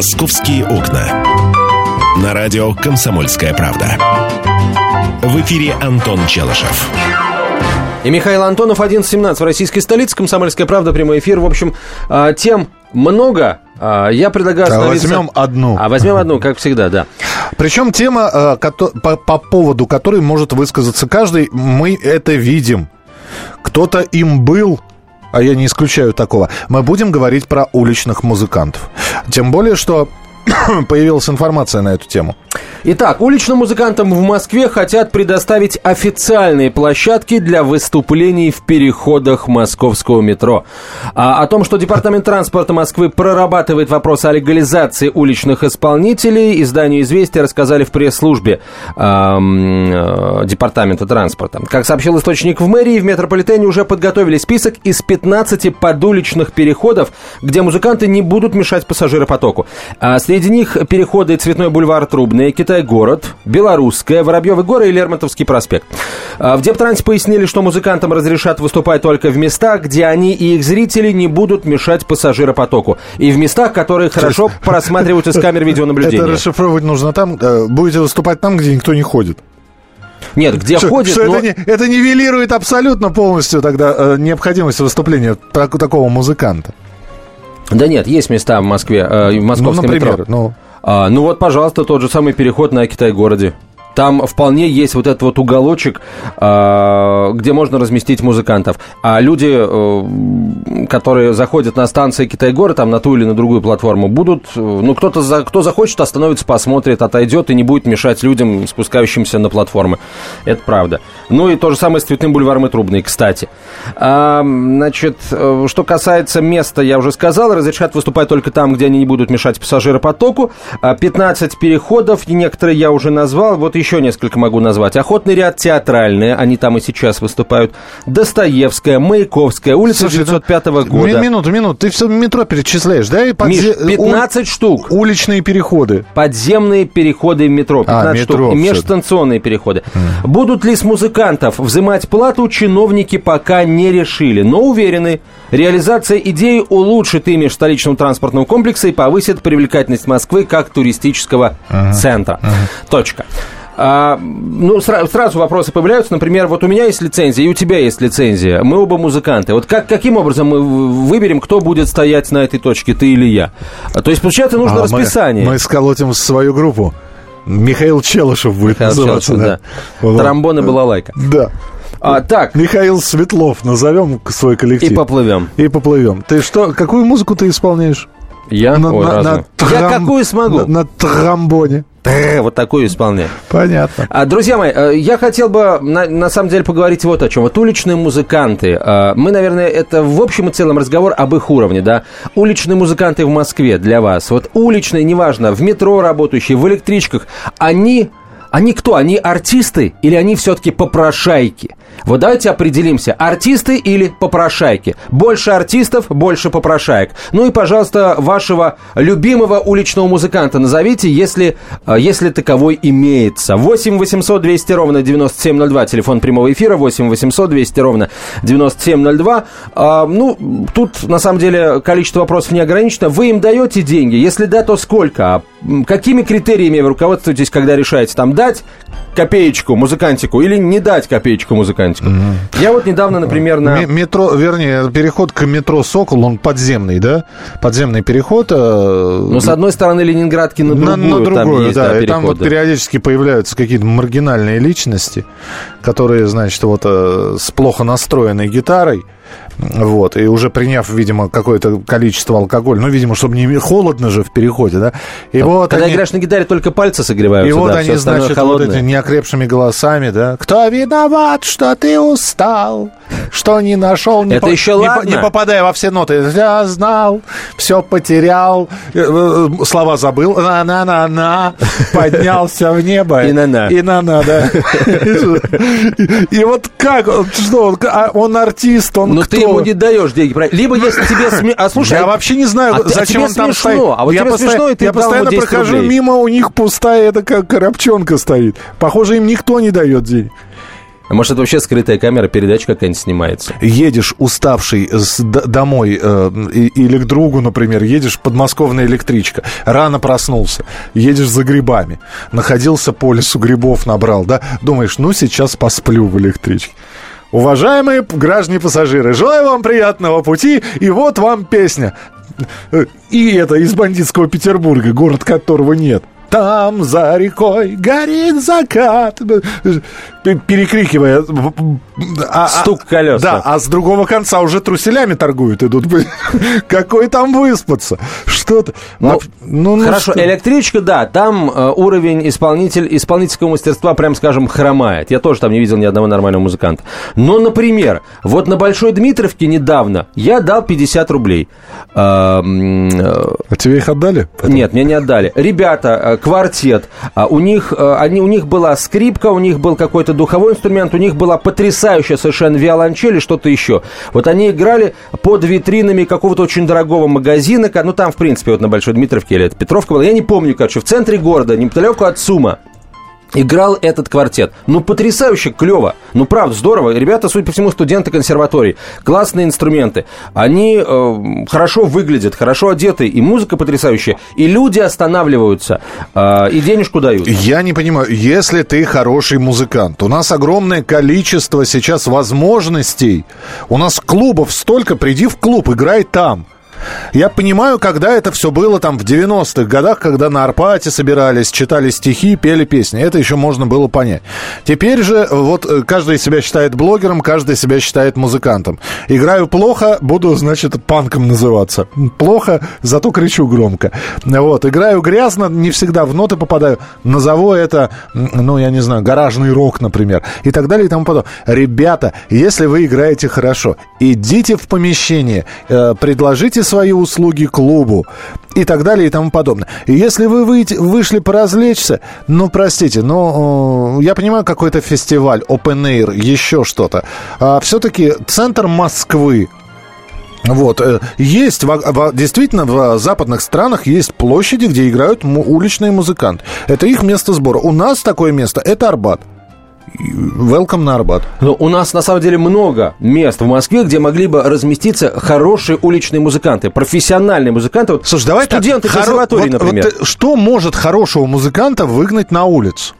«Московские окна». На радио «Комсомольская правда». В эфире Антон Челышев. И Михаил Антонов, 11.17 в российской столице. «Комсомольская правда», прямой эфир. В общем, а, тем много. А, я предлагаю остановиться... возьмем одну. А возьмем одну, как всегда, да. Причем тема, а, по, по поводу которой может высказаться каждый, мы это видим. Кто-то им был, а я не исключаю такого. Мы будем говорить про уличных музыкантов. Тем более, что появилась информация на эту тему. Итак, уличным музыкантам в Москве хотят предоставить официальные площадки для выступлений в переходах московского метро. А о том, что Департамент транспорта Москвы прорабатывает вопрос о легализации уличных исполнителей, изданию «Известия» рассказали в пресс-службе э, Департамента транспорта. Как сообщил источник в мэрии, в метрополитене уже подготовили список из 15 подуличных переходов, где музыканты не будут мешать пассажиропотоку. А среди них переходы Цветной бульвар Трубный, Китай-город, Белорусская, Воробьевы горы и Лермонтовский проспект. А, в Дептрансе пояснили, что музыкантам разрешат выступать только в местах, где они и их зрители не будут мешать пассажиропотоку. И в местах, которые хорошо просматриваются с камер видеонаблюдения. Это расшифровывать нужно там. Э, будете выступать там, где никто не ходит. Нет, где что, ходит, что но... это, не, это нивелирует абсолютно полностью тогда э, необходимость выступления так, такого музыканта. Да нет, есть места в Москве, э, в московском ну, например, метро. Ну... А, ну вот, пожалуйста, тот же самый переход на Китай-городе. Там вполне есть вот этот вот уголочек, а, где можно разместить музыкантов. А люди, э, которые заходят на станции Китай-город, там на ту или на другую платформу, будут, э, ну, кто-то, за, кто захочет, остановится, посмотрит, отойдет и не будет мешать людям, спускающимся на платформы. Это правда. Ну и то же самое с Цветным бульваром и Трубной, кстати. А, значит, э, что касается места, я уже сказал, разрешат выступать только там, где они не будут мешать пассажиропотоку. 15 переходов, некоторые я уже назвал. Вот еще несколько могу назвать. Охотный ряд театральные, они там и сейчас выступают. Достоевская, Маяковская, улица Слушай, 905 -го года. Минуту, минуту, ты все метро перечисляешь, да? И подзе... Миш, 15 У... штук. Уличные переходы. Подземные переходы в метро, 15 а, метро, штук. И межстанционные переходы. Mm. Будут ли с музыкантов взимать плату, чиновники пока не решили, но уверены, реализация идеи улучшит имидж столичного транспортного комплекса и повысит привлекательность Москвы как туристического uh-huh. центра. Uh-huh. Точка. А, ну, сра- сразу вопросы появляются. Например, вот у меня есть лицензия, и у тебя есть лицензия. Мы оба музыканты. Вот как, каким образом мы выберем, кто будет стоять на этой точке, ты или я? А, то есть, получается, нужно а, расписание. Мы, мы сколотим свою группу. Михаил Челышев будет Михаил называться. Челышев, да. да. Вот. Тромбон и балалайка. Да. А, так. Михаил Светлов, назовем свой коллектив. И поплывем. И поплывем. Ты что, какую музыку ты исполняешь? Я? На, Ой, на, на трам... Я какую смогу? На, на тромбоне. Вот такую исполняю. Понятно. А, друзья мои, э, я хотел бы на, на самом деле поговорить вот о чем. Вот уличные музыканты. Э, мы, наверное, это в общем и целом разговор об их уровне, да. Уличные музыканты в Москве для вас. Вот уличные, неважно, в метро работающие, в электричках, они они кто? Они артисты или они все-таки попрошайки? Вот давайте определимся, артисты или попрошайки. Больше артистов, больше попрошаек. Ну и, пожалуйста, вашего любимого уличного музыканта назовите, если, э, если таковой имеется. 8 800 200 ровно 9702, телефон прямого эфира, 8 800 200 ровно 9702. А, ну, тут, на самом деле, количество вопросов не ограничено. Вы им даете деньги? Если да, то сколько? А какими критериями вы руководствуетесь, когда решаете там дать копеечку музыкантику или не дать копеечку музыкантику. Угу. Я вот недавно, например, на... Метро, вернее, переход к метро «Сокол», он подземный, да? Подземный переход. Э... Ну, с одной стороны, Ленинградки на другую. На, на другую, там есть, да. да и там вот периодически появляются какие-то маргинальные личности, которые, значит, вот э, с плохо настроенной гитарой, вот, и уже приняв, видимо, какое-то количество алкоголя, ну, видимо, чтобы не холодно же в переходе, да. И вот Когда они... играешь на гитаре, только пальцы согреваются, И вот да, они, значит, холодное. вот эти неокрепшими голосами, да. Кто виноват, что ты устал, что не нашел, не, Это по... еще не, ладно. не попадая во все ноты. Я знал, все потерял, э, э, слова забыл, на-на-на-на, поднялся в небо. И на-на. И на-на, да. И вот как, что, а он артист, он Но ты ему не даешь деньги. Либо если тебе смешно... А слушай... Я вообще не знаю, а зачем он там стоит. А вот я тебе смешно, и ты Я постоянно прохожу мимо, у них пустая эта как коробчонка стоит. Похоже, им никто не дает денег. А может, это вообще скрытая камера, передача какая-нибудь снимается? Едешь уставший с, домой э, или к другу, например, едешь подмосковная электричка, рано проснулся, едешь за грибами, находился по лесу грибов набрал, да, думаешь, ну сейчас посплю в электричке. Уважаемые граждане пассажиры, желаю вам приятного пути, и вот вам песня. И это из бандитского Петербурга, город которого нет. Там за рекой горит закат. Перекрикивая. А, а, Стук колес. Да, а с другого конца уже труселями торгуют идут. Какой там выспаться? Что-то. Ну, ну, ну, хорошо, что? электричка, да, там э, уровень исполнитель, исполнительского мастерства, прям скажем, хромает. Я тоже там не видел ни одного нормального музыканта. Но, например, вот на Большой Дмитровке недавно я дал 50 рублей. А, а тебе их отдали? Потом? Нет, мне не отдали. Ребята, э, квартет. А у них, э, они, у них была скрипка, у них был какой-то духовой инструмент, у них была потрясающая совершенно виолончель и что-то еще. Вот они играли под витринами какого-то очень дорогого магазина, ну там, в принципе, вот на Большой Дмитровке или это Петровка была, я не помню, короче, в центре города, неподалеку от Сума играл этот квартет. Ну, потрясающе клево. Ну, правда, здорово. Ребята, судя по всему, студенты консерватории. Классные инструменты. Они э, хорошо выглядят, хорошо одеты. И музыка потрясающая. И люди останавливаются. Э, и денежку дают. Я не понимаю. Если ты хороший музыкант, у нас огромное количество сейчас возможностей. У нас клубов столько. Приди в клуб, играй там. Я понимаю, когда это все было там в 90-х годах, когда на Арпате собирались, читали стихи, пели песни. Это еще можно было понять. Теперь же вот э, каждый себя считает блогером, каждый себя считает музыкантом. Играю плохо, буду, значит, панком называться. Плохо, зато кричу громко. Вот. Играю грязно, не всегда в ноты попадаю. Назову это, ну, я не знаю, гаражный рок, например. И так далее и тому подобное. Ребята, если вы играете хорошо, идите в помещение, э, предложите свои услуги клубу и так далее и тому подобное. И если вы выйти, вышли поразвлечься, ну, простите, но э, я понимаю, какой-то фестиваль, open air, еще что-то. А все-таки центр Москвы, вот. Э, есть, действительно, в западных странах есть площади, где играют уличные музыканты. Это их место сбора. У нас такое место – это Арбат. Welcome на Арбат. Но у нас на самом деле много мест в Москве, где могли бы разместиться хорошие уличные музыканты, профессиональные музыканты. Вот Слушай, давай студенты так, консерватории, вот, например. Вот, что может хорошего музыканта выгнать на улицу?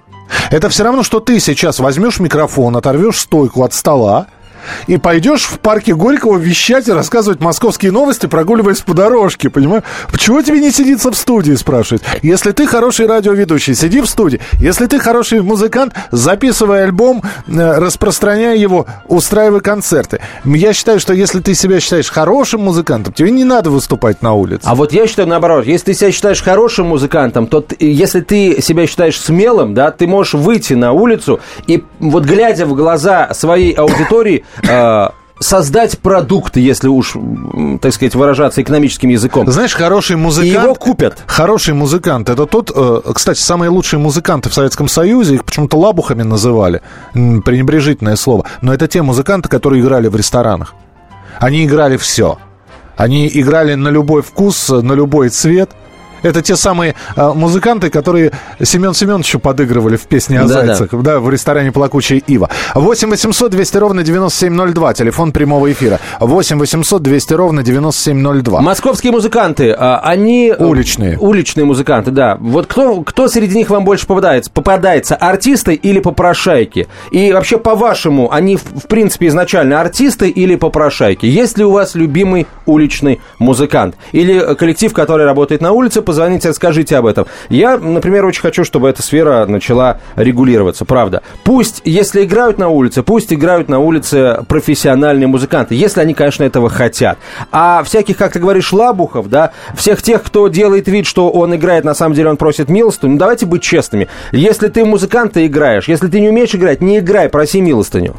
Это все равно, что ты сейчас возьмешь микрофон, оторвешь стойку от стола, и пойдешь в парке Горького вещать и рассказывать московские новости, прогуливаясь по дорожке, понимаешь? Почему тебе не сидится в студии, спрашивает? Если ты хороший радиоведущий, сиди в студии. Если ты хороший музыкант, записывай альбом, э, распространяй его, устраивай концерты. Я считаю, что если ты себя считаешь хорошим музыкантом, тебе не надо выступать на улице. А вот я считаю наоборот. Если ты себя считаешь хорошим музыкантом, то ты, если ты себя считаешь смелым, да, ты можешь выйти на улицу и вот глядя в глаза своей аудитории, создать продукт, если уж, так сказать, выражаться экономическим языком. Знаешь, хороший музыкант... И его купят. Хороший музыкант. Это тот... Э, кстати, самые лучшие музыканты в Советском Союзе, их почему-то лабухами называли. Пренебрежительное слово. Но это те музыканты, которые играли в ресторанах. Они играли все. Они играли на любой вкус, на любой цвет. Это те самые э, музыканты, которые Семен Семеновичу подыгрывали в песне о да, зайцах, да. да, в ресторане «Плакучая ива». 8 800 200 ровно 9702, телефон прямого эфира. 8 800 200 ровно 9702. Московские музыканты, а, они... Э, уличные. Уличные музыканты, да. Вот кто, кто среди них вам больше попадается? Попадается артисты или попрошайки? И вообще, по-вашему, они, в принципе, изначально артисты или попрошайки? Есть ли у вас любимый уличный музыкант? Или коллектив, который работает на улице, позвоните, расскажите об этом. Я, например, очень хочу, чтобы эта сфера начала регулироваться, правда. Пусть, если играют на улице, пусть играют на улице профессиональные музыканты, если они, конечно, этого хотят. А всяких, как ты говоришь, лабухов, да, всех тех, кто делает вид, что он играет, на самом деле он просит милостыню, ну давайте быть честными. Если ты музыкант, ты играешь. Если ты не умеешь играть, не играй, проси милостыню.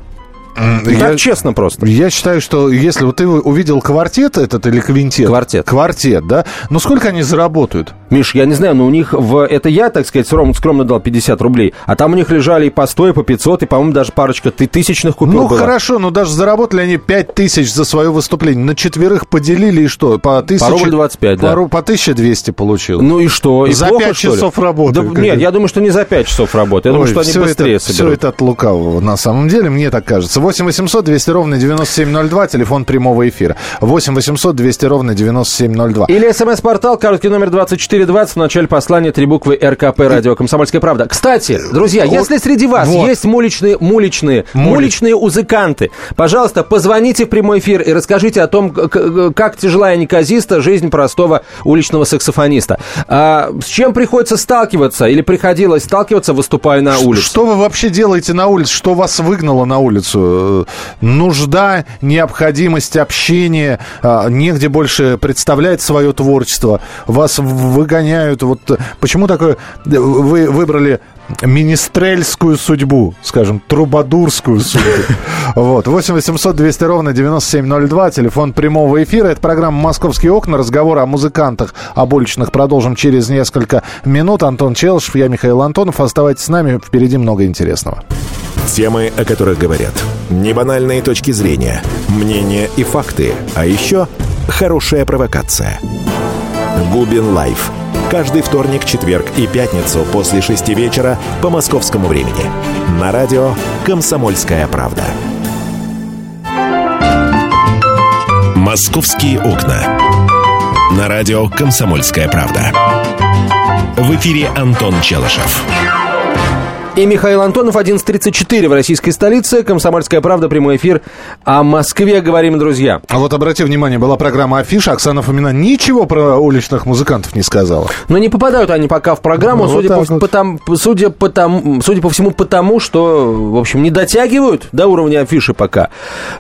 Я, так честно просто. Я считаю, что если вот ты увидел квартет этот или квинтет... Квартет. Квартет, да? Ну сколько они заработают? Миш, я не знаю, но у них в... Это я, так сказать, скромно, скромно дал 50 рублей, а там у них лежали и по 100, и по 500, и, по-моему, даже парочка ты тысячных купил Ну была. хорошо, но даже заработали они 5 тысяч за свое выступление. На четверых поделили и что? По тысяче... По рубль 25, да. По, по 1200 получил. Ну и что? И за плохо, 5 что ли? часов работы. Да, нет, я думаю, что не за 5 часов работы. Я Ой, думаю, что они быстрее это, соберут. Все это от лукавого, на самом деле, мне так кажется. 8 800 200 ровно 9702, телефон прямого эфира. 8 800 200 ровно 9702. Или смс-портал, короткий номер 2420, в начале послания три буквы РКП, радио «Комсомольская правда». Кстати, друзья, Вот. если среди вас Вот. есть муличные, муличные, Мулич. муличные музыканты, пожалуйста, позвоните в прямой эфир и расскажите о том, как тяжелая неказиста жизнь простого уличного саксофониста. А, с чем приходится сталкиваться или приходилось сталкиваться, выступая на улице? Что вы вообще делаете на улице? Что вас выгнало на улицу? Э, Нужда, необходимость общения, а, негде больше представлять свое творчество. Вас выгоняют. Вот э, почему такое? э, Вы выбрали министрельскую судьбу, скажем, трубадурскую судьбу. Вот. 8 800 200 ровно 9702, телефон прямого эфира. Это программа «Московские окна». Разговор о музыкантах, об уличных продолжим через несколько минут. Антон Челшев, я Михаил Антонов. Оставайтесь с нами, впереди много интересного. Темы, о которых говорят. Небанальные точки зрения, мнения и факты. А еще хорошая провокация. Губин Live. Каждый вторник, четверг и пятницу после шести вечера по московскому времени. На радио «Комсомольская правда». «Московские окна». На радио «Комсомольская правда». В эфире Антон Челышев. И Михаил Антонов, 11.34 в российской столице. Комсомольская правда, прямой эфир. О Москве говорим, друзья. А вот обрати внимание, была программа «Афиша». Оксана Фомина ничего про уличных музыкантов не сказала. Но не попадают они пока в программу, Ну, вот судя, по, вот. потом- судя, по тому- судя по всему, потому, что, в общем, не дотягивают до уровня афиши пока.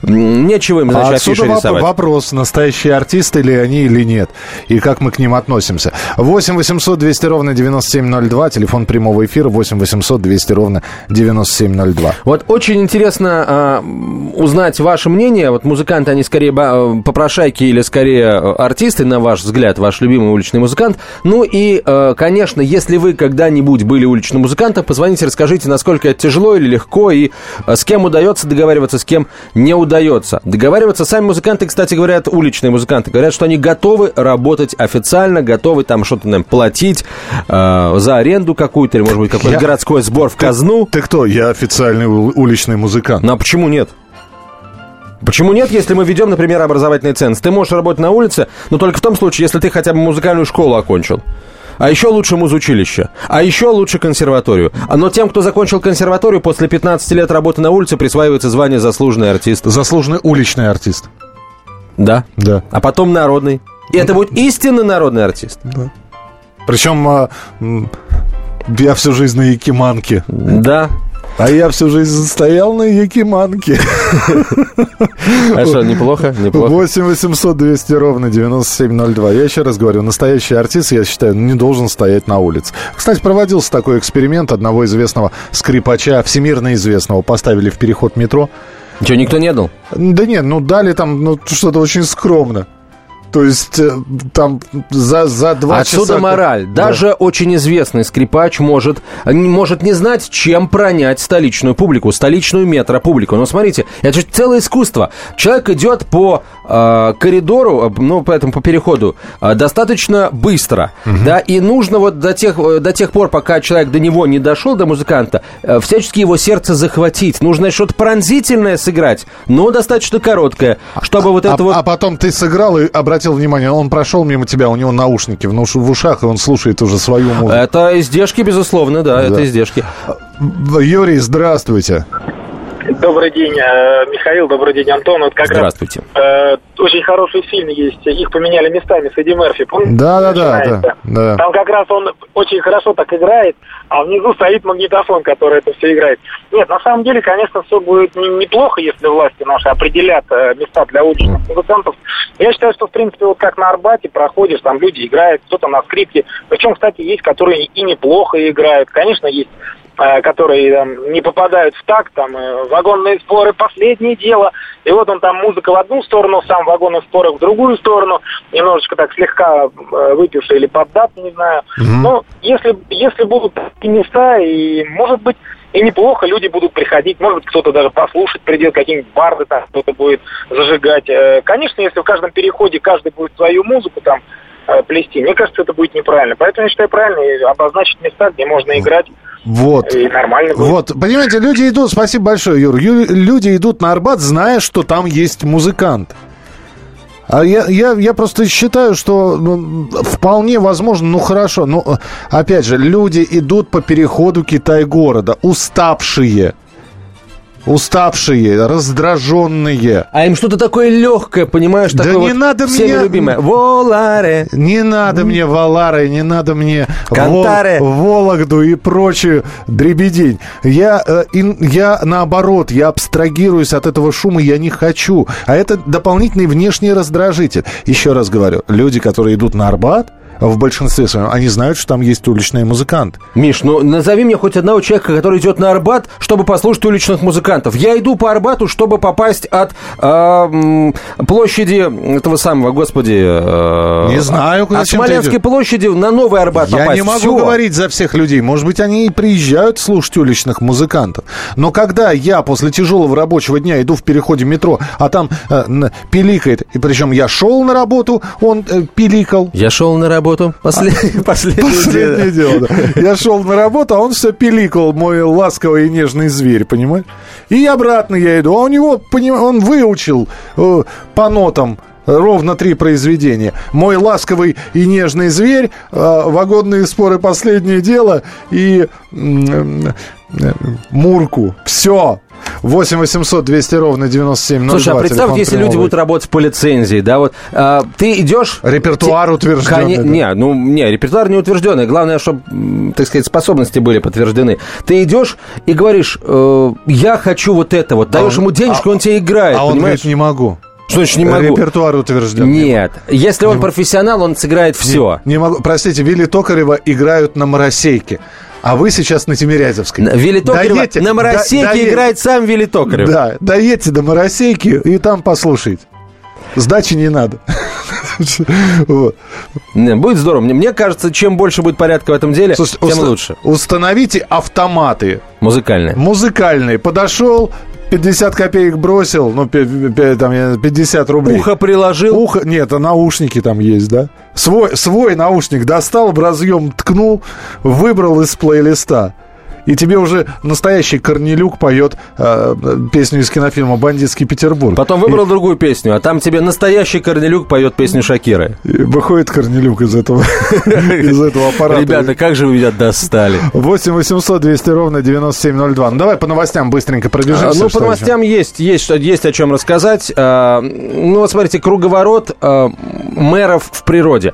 Нечего им, значит, А афиши воп- рисовать. вопрос, настоящие артисты ли они или нет, и как мы к ним относимся. 8 800 200 ровно 9702, телефон прямого эфира 8 800 200 ровно 9702. Вот очень интересно м, узнать ваше мнение. Вот музыканты, они скорее э, попрошайки или скорее э, артисты, на ваш взгляд, ваш любимый уличный музыкант. Ну и, э, конечно, если вы когда-нибудь были уличным музыкантом, позвоните, расскажите, насколько это тяжело или легко, и э, с кем удается договариваться, с кем не удается. Договариваться сами музыканты, кстати, говорят, уличные музыканты, говорят, что они готовы работать официально, готовы там что-то, наверное, платить э, за аренду какую-то, или, может быть, какой-то городской сбор в казну. Ты кто? Я официальный уличный музыкант. Ну а почему нет? Почему нет, если мы ведем, например, образовательный ценз? Ты можешь работать на улице, но только в том случае, если ты хотя бы музыкальную школу окончил. А еще лучше музучилище. А еще лучше консерваторию. А Но тем, кто закончил консерваторию, после 15 лет работы на улице присваивается звание заслуженный артист. Заслуженный уличный артист. Да. Да. А потом народный. И это будет истинно народный артист. Причем а, я всю жизнь на Якиманке. Да. А я всю жизнь стоял на Якиманке. А что, неплохо? Неплохо. 8 800 200 ровно 9702. Я еще раз говорю, настоящий артист, я считаю, не должен стоять на улице. Кстати, проводился такой эксперимент одного известного скрипача, всемирно известного. Поставили в переход метро. Ничего, никто не дал? Да нет, ну дали там ну, что-то очень скромно. То есть э, там за, за два Отсюда часа... мораль. Да. Даже очень известный скрипач может, не- может не знать, чем пронять столичную публику, столичную метропублику. Но смотрите, это же целое искусство. Человек идет по э, коридору, э, ну, поэтому по переходу, э, достаточно быстро. Да, и нужно вот до тех, э, до тех пор, пока человек до него не дошел, до музыканта, э, всячески его сердце захватить. Нужно что-то пронзительное сыграть, но достаточно короткое, чтобы вот а, это вот... а потом ты сыграл и обратил внимание, он прошел мимо тебя, у него наушники в, в ушах, и он слушает уже свою музыку. Это издержки, безусловно, да, это Да. издержки. Юрий, здравствуйте. Добрый день, э, Михаил, добрый день, Антон. Вот как Здравствуйте. раз э, очень хороший фильм есть, их поменяли местами с Эдди Мерфи. Помните? Да, да, да, Начинается. да, да. Там как раз он очень хорошо так играет, а внизу стоит магнитофон, который это все играет. Нет, на самом деле, конечно, все будет не- неплохо, если власти наши определят э, места для уличных музыкантов. Я считаю, что, в принципе, вот как на Арбате проходишь, там люди играют, кто-то на скрипке. Причем, кстати, есть, которые и неплохо играют. Конечно, есть которые там, не попадают в такт, там, э, вагонные споры, последнее дело. И вот он там музыка в одну сторону, сам вагонный споры в другую сторону, немножечко так слегка э, выпивший или поддат, не знаю. Мгм. Но если, если будут такие места, и может быть и неплохо люди будут приходить, может быть, кто-то даже послушать придет, какие-нибудь барды там кто-то будет зажигать. Э, Конечно, если в каждом переходе каждый будет свою музыку там э, плести, мне кажется, это будет неправильно. Поэтому я считаю правильно обозначить места, где можно играть, Вот. и нормально будет. Вот, понимаете, люди идут, спасибо большое, Юр, Ю- люди идут на Арбат, зная, что там есть музыкант. А я, я, я просто считаю, что ну, вполне возможно, ну хорошо, ну опять же, люди идут по переходу Китай-города, уставшие, уставшие, раздраженные. А им что-то такое легкое, понимаешь? Да такое не вот надо всеми мне- любимое. Воларе. Не надо мне Валары, не надо мне Кантаре. Вол- Вологду и прочую дребедень. Я, э, я наоборот, я абстрагируюсь от этого шума, я не хочу. А это дополнительный внешний раздражитель. Еще раз говорю, люди, которые идут на Арбат, в большинстве своем, они знают, что там есть уличные музыканты. Миш, ну назови мне хоть одного человека, который идет на Арбат, чтобы послушать уличных музыкантов. Я иду по Арбату, чтобы попасть от м, площади этого самого, господи... э, Не знаю, куда От Смоленской площади на Новый Арбат Я попасть. не могу Всё. говорить за всех людей. Может быть, они и приезжают слушать уличных музыкантов. Но когда я после тяжелого рабочего дня иду в переходе метро, а там э, пиликает, и причем я шел на работу, он э, пиликал. Я шел на работу. Послед- Последнее Последнее дело. да. Я шел на работу, а он все пиликал, мой ласковый и нежный зверь, понимаешь? И обратно я иду, а у него, поним- он выучил э, по нотам ровно три произведения. «Мой ласковый и нежный зверь», э, «Вагонные споры. Последнее дело» и э, «Мурку». Все. 8 800 200 ровно 9702. Слушай, а представь, если люди будут работать по лицензии, да, вот а, ты идешь... Репертуар Те- утвержденный, Коне- да. Не, ну, не, репертуар не утвержденный. Главное, чтобы, так сказать, способности были подтверждены. Ты идешь и говоришь, э, я хочу вот это вот. Даешь он- ему денежку, он тебе играет, А он понимаешь? говорит, не могу. Что значит не могу? Репертуар утвержден. Нет. Если он профессионал, он сыграет все. Не могу. Простите, Вилли Токарева играют на Моросейке. А вы сейчас на Тимирязевской. Вилли Токарева Доедьте- на Моросейке доедь- играет сам Вилли Токарев. Да, доедьте до Моросейки и там послушайте. Сдачи не надо. Вот. Будет здорово. Мне, мне кажется, чем больше будет порядка в этом деле, Слушайте, тем уста- лучше. Установите автоматы. Музыкальное. Музыкальные. Подошел, 50 копеек бросил, ну, там, я- 50 рублей. Ухо приложил. Ухо, нет, а наушники там есть, да? Свой, свой наушник достал, в разъем ткнул, выбрал из плейлиста. И тебе уже настоящий Корнелюк поет э, песню из кинофильма «Бандитский Петербург». Потом выбрал другую песню, а там тебе настоящий Корнелюк поет песню Шакиры. И выходит Корнелюк из этого, из этого аппарата. Ребята, как же вы меня достали. 8 800 200 ровно 9702. Ну, давай по новостям быстренько А, пробежимся. Ну, что по новостям есть, есть, что- есть о чем рассказать. А, Ну, вот смотрите, круговорот а, мэров в природе.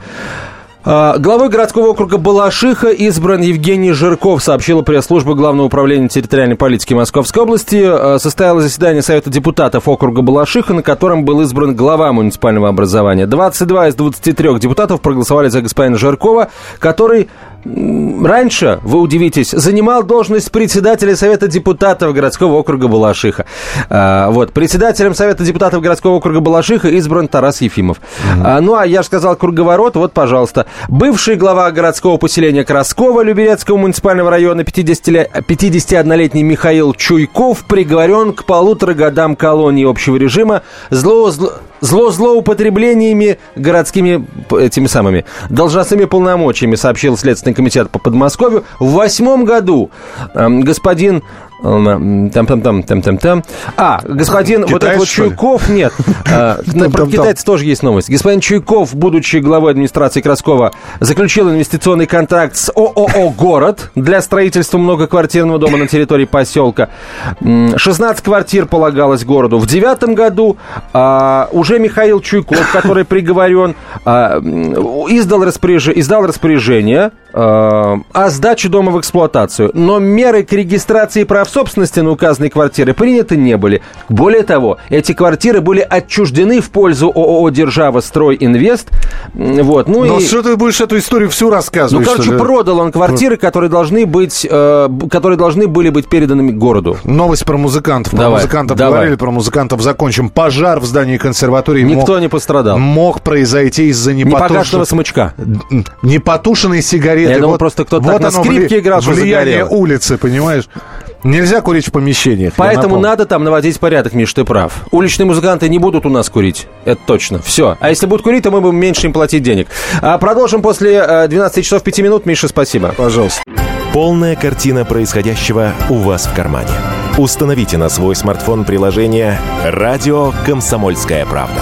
А, Главой городского округа Балашиха избран Евгений Жирков, сообщила пресс-служба Главного управления территориальной политики Московской области. А, Состоялось заседание Совета депутатов округа Балашиха, на котором был избран глава муниципального образования. 22 из 23 депутатов проголосовали за господина Жиркова, который раньше, вы удивитесь, занимал должность председателя Совета депутатов городского округа Балашиха. А, вот, председателем Совета депутатов городского округа Балашиха избран Тарас Ефимов. А, ну, а я же сказал круговорот, вот, пожалуйста. Бывший глава городского поселения Краскова Люберецкого муниципального района 50-ле- 51-летний Михаил Чуйков приговорен к полутора годам колонии общего режима зло, зло, зло злоупотреблениями городскими этими самыми должностными полномочиями, сообщил Следственный комитет по Подмосковью. В восьмом году эм, господин эм, там там там там там там а господин вот Китаец, этот вот? Чуйков нет э, на- про китайцев тоже есть новость. Господин Чуйков, будучи главой администрации Краскова, заключил инвестиционный контракт с ООО «Город» для строительства многоквартирного дома на территории поселка. М, 16 квартир полагалось городу. В девятом году а, уже Михаил Чуйков, который приговорен, а, издал распоряжение о сдаче дома в эксплуатацию. Но меры к регистрации прав собственности на указанные квартиры приняты не были. Более того, эти квартиры были отчуждены в пользу ООО «Держава Строй Инвест». Вот, ну Но и... что ты будешь эту историю всю рассказывать? Ну, короче, ли? продал он квартиры, которые должны быть, э, которые должны были быть переданы городу. Новость про музыкантов. Про Давай, музыкантов давай. говорили, про музыкантов закончим. Пожар в здании консерватории Никто мог, не пострадал. мог произойти из-за Непогашенного непотушенной, смычка. непотушенной сигареты. Я думал, просто кто-то так на скрипке играл, что Влияние загорело. улицы, понимаешь? Нельзя курить в помещениях. Поэтому надо там наводить порядок, Миш, ты прав. Уличные музыканты не будут у нас курить. Это точно. Все. А если будут курить, то мы будем меньше им платить денег. А продолжим после э, 12 часов 5 минут. Миша, спасибо. Пожалуйста. Полная картина происходящего у вас в кармане. Установите на свой смартфон приложение «Радио Комсомольская правда».